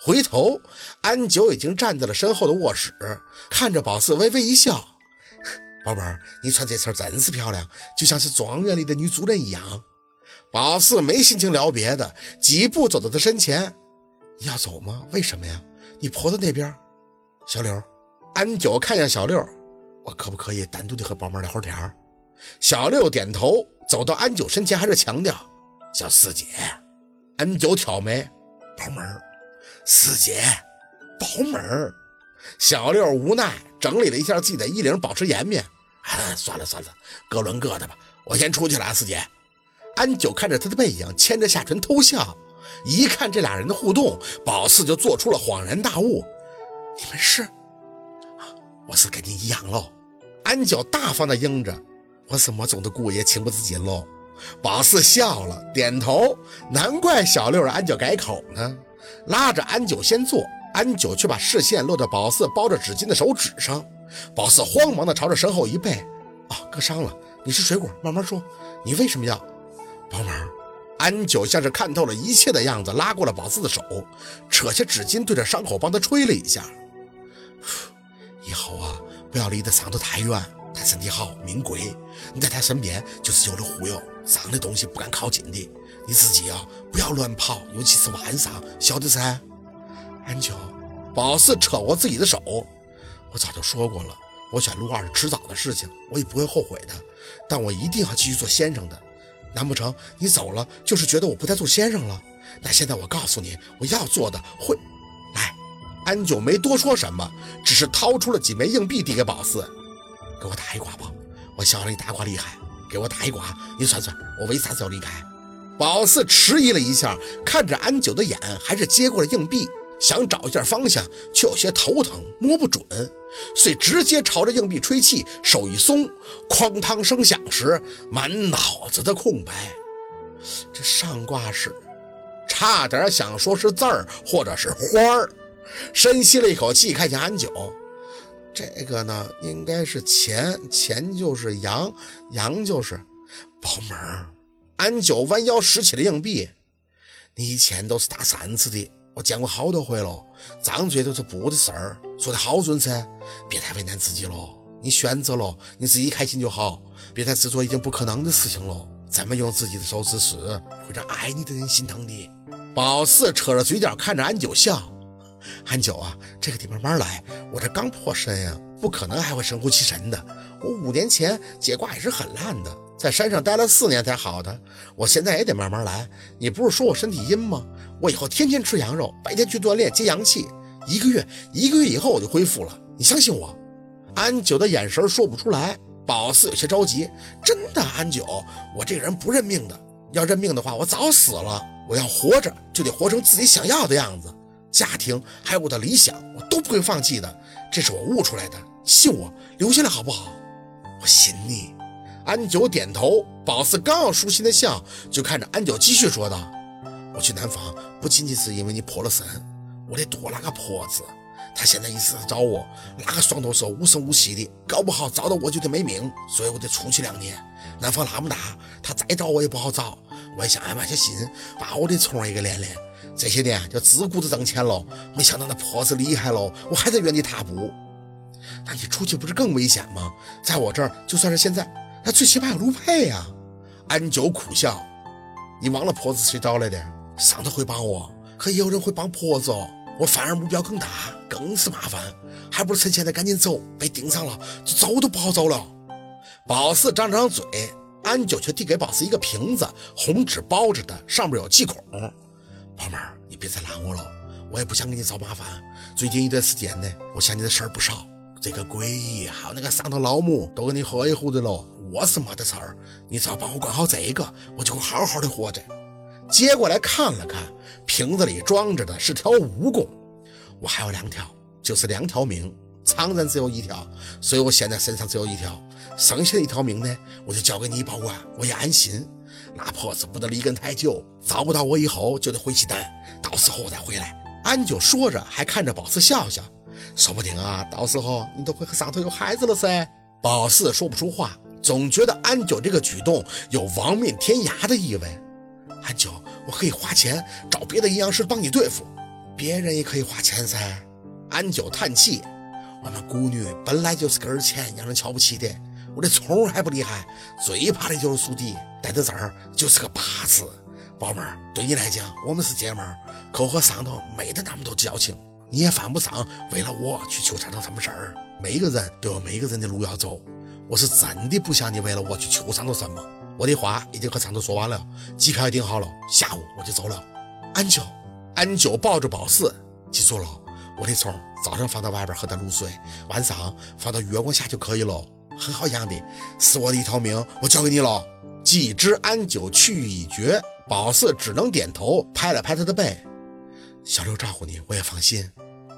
回头，安九已经站在了身后的卧室，看着宝四微微一笑：“ 宝贝儿，你穿这身真是漂亮，就像是庄园里的女主人一样。”宝四没心情聊别的，几步走到他身前：“你要走吗？为什么呀？你婆子那边。”小刘，安九看向小六：“我可不可以单独的和宝妹聊会天？”小六点头，走到安九身前，还是强调：“小四姐。”安九挑眉：“宝妹儿。”四姐，宝妹儿，小六无奈整理了一下自己的衣领，保持颜面。算了算了，各论各的吧。我先出去了啊，四姐。安九看着他的背影，牵着下唇偷笑。一看这俩人的互动，宝四就做出了恍然大悟：“你们是？我是跟你一样喽。”安九大方的应着：“我是莫总的姑爷，情不自禁喽。”宝四笑了，点头。难怪小六让安九改口呢。拉着安九先坐，安九却把视线落在宝四包着纸巾的手指上。宝四慌忙地朝着身后一背：“啊，割伤了！你吃水果，慢慢说。你为什么要帮忙？”安九像是看透了一切的样子，拉过了宝四的手，扯下纸巾对着伤口帮他吹了一下：“以后啊，不要离得伤口太远。他身体好，命贵，你在他身边就是有了忽悠，脏的东西不敢靠近的。”你自己啊，不要乱跑，尤其是晚上，晓得噻。安九，宝四扯过自己的手，我早就说过了，我选陆二是迟早的事情，我也不会后悔的。但我一定要继续做先生的。难不成你走了就是觉得我不再做先生了？那现在我告诉你，我要做的会。来，安九没多说什么，只是掏出了几枚硬币递给宝四，给我打一卦吧。我晓得你打卦厉害，给我打一卦，你算算我为啥子要离开。宝四迟疑了一下，看着安九的眼，还是接过了硬币，想找一下方向，却有些头疼，摸不准，遂直接朝着硬币吹气，手一松，哐当声响时，满脑子的空白。这上卦是，差点想说是字儿，或者是花儿。深吸了一口气，看向安九，这个呢，应该是钱，钱就是阳，阳就是宝门儿。安九弯腰拾起了硬币，你以前都是打三次的，我见过好多回了。张嘴都是不的事儿，说的好准噻，别太为难自己了。你选择了，你自己开心就好，别太执着一件不可能的事情了。咱们用自己的手指试，会让爱你的人心疼的。宝四扯着嘴角看着安九笑，安九啊，这个得慢慢来，我这刚破身呀，不可能还会神乎其神的。我五年前解卦也是很烂的。在山上待了四年才好的，我现在也得慢慢来。你不是说我身体阴吗？我以后天天吃羊肉，白天去锻炼接阳气，一个月一个月以后我就恢复了。你相信我？安九的眼神说不出来，宝四有些着急。真的，安九，我这个人不认命的。要认命的话，我早死了。我要活着，就得活成自己想要的样子。家庭还有我的理想，我都不会放弃的。这是我悟出来的，信我，留下来好不好？我信你。安九点头，宝四刚要舒心的笑，就看着安九继续说道：“我去南方不仅仅是因为你破了身，我得多拉个婆子。他现在一直在找我，拉个双头蛇，无声无息的，搞不好找到我就得没命，所以我得出去两年。南方那么大，他再找我也不好找。我也想安排些心，把我的葱儿也给练练。这些年就自顾着挣钱了，没想到那婆子厉害了，我还在原地踏步。那你出去不是更危险吗？在我这儿，就算是现在。”他最起码有陆配呀！安九苦笑：“你忘了婆子谁找来的？上头会帮我，可也有人会帮婆子哦。我反而目标更大，更是麻烦，还不如趁现在赶紧走。被盯上了，就走都不好走了。”宝四张张嘴，安九却递给宝四一个瓶子，红纸包着的，上面有气孔。宝妹儿，你别再拦我了，我也不想给你找麻烦。最近一段时间呢，我想你的事儿不少，这个鬼还有那个上头老母都给你喝一壶的了。我是没得事儿，你只要帮我管好这个，我就好好的活着。接过来看了看，瓶子里装着的是条蜈蚣，我还有两条，就是两条命。常人只有一条，所以我现在身上只有一条，剩下的一条命呢，我就交给你保管，我也安心。那婆子不得离根太久，找不到我以后就得回去等，到时候我再回来。安就说着，还看着宝四笑笑，说不定啊，到时候你都会和上头有孩子了噻。宝四说不出话。总觉得安九这个举动有亡命天涯的意味。安九，我可以花钱找别的阴阳师帮你对付。别人也可以花钱噻。安九叹气：“我们孤女本来就是根钱，让人瞧不起的。我的葱还不厉害，最怕的就是宿敌，带到这儿就是个八字。宝妹儿，对你来讲，我们是姐们儿，可和上头没得那么多交情，你也犯不上为了我去求上头什么事儿。每个人都有每个人的路要走，我是真的不想你为了我去求上头什么。我的话已经和上头说完了，机票也订好了，下午我就走了。安九，安九抱着宝四，记住了。我的葱早上放到外边喝点露水，晚上放到月光下就可以了，很好养的，是我的一条命，我交给你了。既知安九去意已决，宝四只能点头，拍了拍他的背。小六照顾你，我也放心，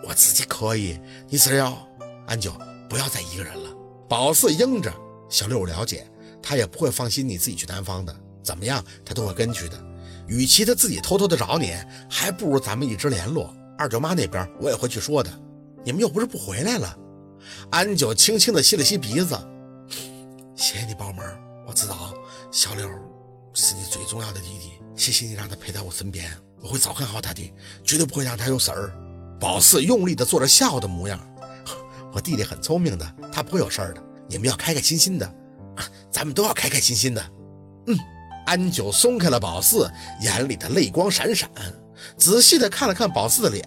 我自己可以。你只要安九不要再一个人了。宝四应着，小六了解，他也不会放心你自己去南方的，怎么样他都会跟去的。与其他自己偷偷的找你，还不如咱们一直联络。二舅妈那边我也会去说的，你们又不是不回来了。安九轻轻地吸了吸鼻子，谢谢你宝妹，我知道小六是你最重要的弟弟，谢谢你让他陪在我身边，我会照看好他的，绝对不会让他有事儿。宝四用力地做着笑的模样，我弟弟很聪明的，他不会有事儿的，你们要开开心心的，咱们都要开开心心的。嗯，安九松开了宝四，眼里的泪光闪闪。仔细的看了看宝四的脸，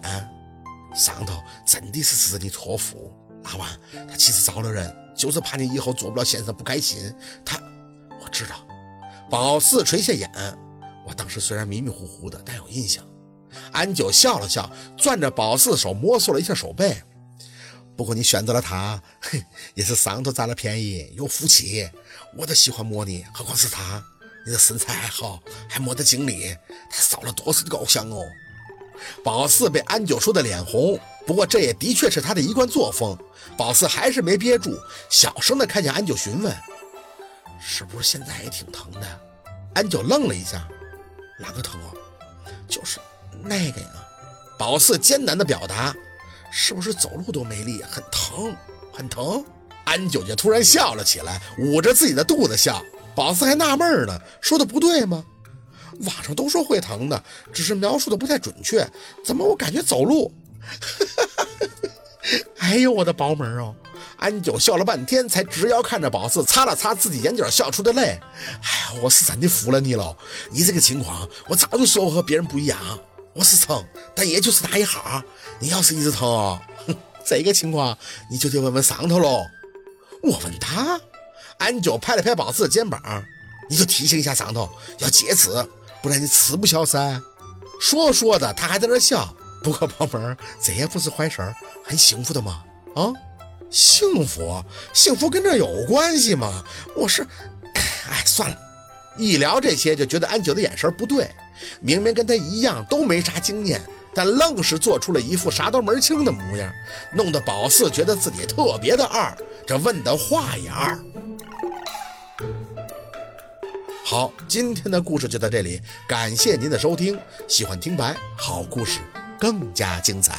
上头真的是吃你托付。阿万，他其实找了人，就是怕你以后做不了先生不开心。他，我知道。宝四垂下眼，我当时虽然迷迷糊糊的，但有印象。安九笑了笑，攥着宝四的手摸索了一下手背。不过你选择了他，哼，也是上头占了便宜，有福气。我都喜欢摸你，何况是他。你的身材还好，还没得精力，他烧了多少高香哦！宝四被安九说的脸红，不过这也的确是他的一贯作风。宝四还是没憋住，小声的看见安九询问：“是不是现在也挺疼的？”安九愣了一下：“哪个疼啊？就是那个呀。”宝四艰难的表达：“是不是走路都没力，很疼，很疼？”安九就突然笑了起来，捂着自己的肚子笑。宝四还纳闷呢，说的不对吗？网上都说会疼的，只是描述的不太准确。怎么我感觉走路？哈哈哈哈哈哎呦，我的宝妹儿哦！安九笑了半天，才直腰看着宝四，擦了擦自己眼角笑出的泪。哎呀，我是真的服了你了！你这个情况，我早就说我和别人不一样。我是疼，但也就是那一下。你要是一直疼，哼，这个情况你就得问问上头喽。我问他。安九拍了拍宝四的肩膀，你就提醒一下上头要节制，不然你吃不消噻。说说的，他还在那笑。不过宝贝儿，这也不是坏事儿，很幸福的嘛。啊，幸福，幸福跟这有关系吗？我是，哎，算了。一聊这些，就觉得安九的眼神不对。明明跟他一样都没啥经验，但愣是做出了一副啥都门清的模样，弄得宝四觉得自己特别的二。这问的话也二。好，今天的故事就到这里，感谢您的收听。喜欢听白，好故事更加精彩。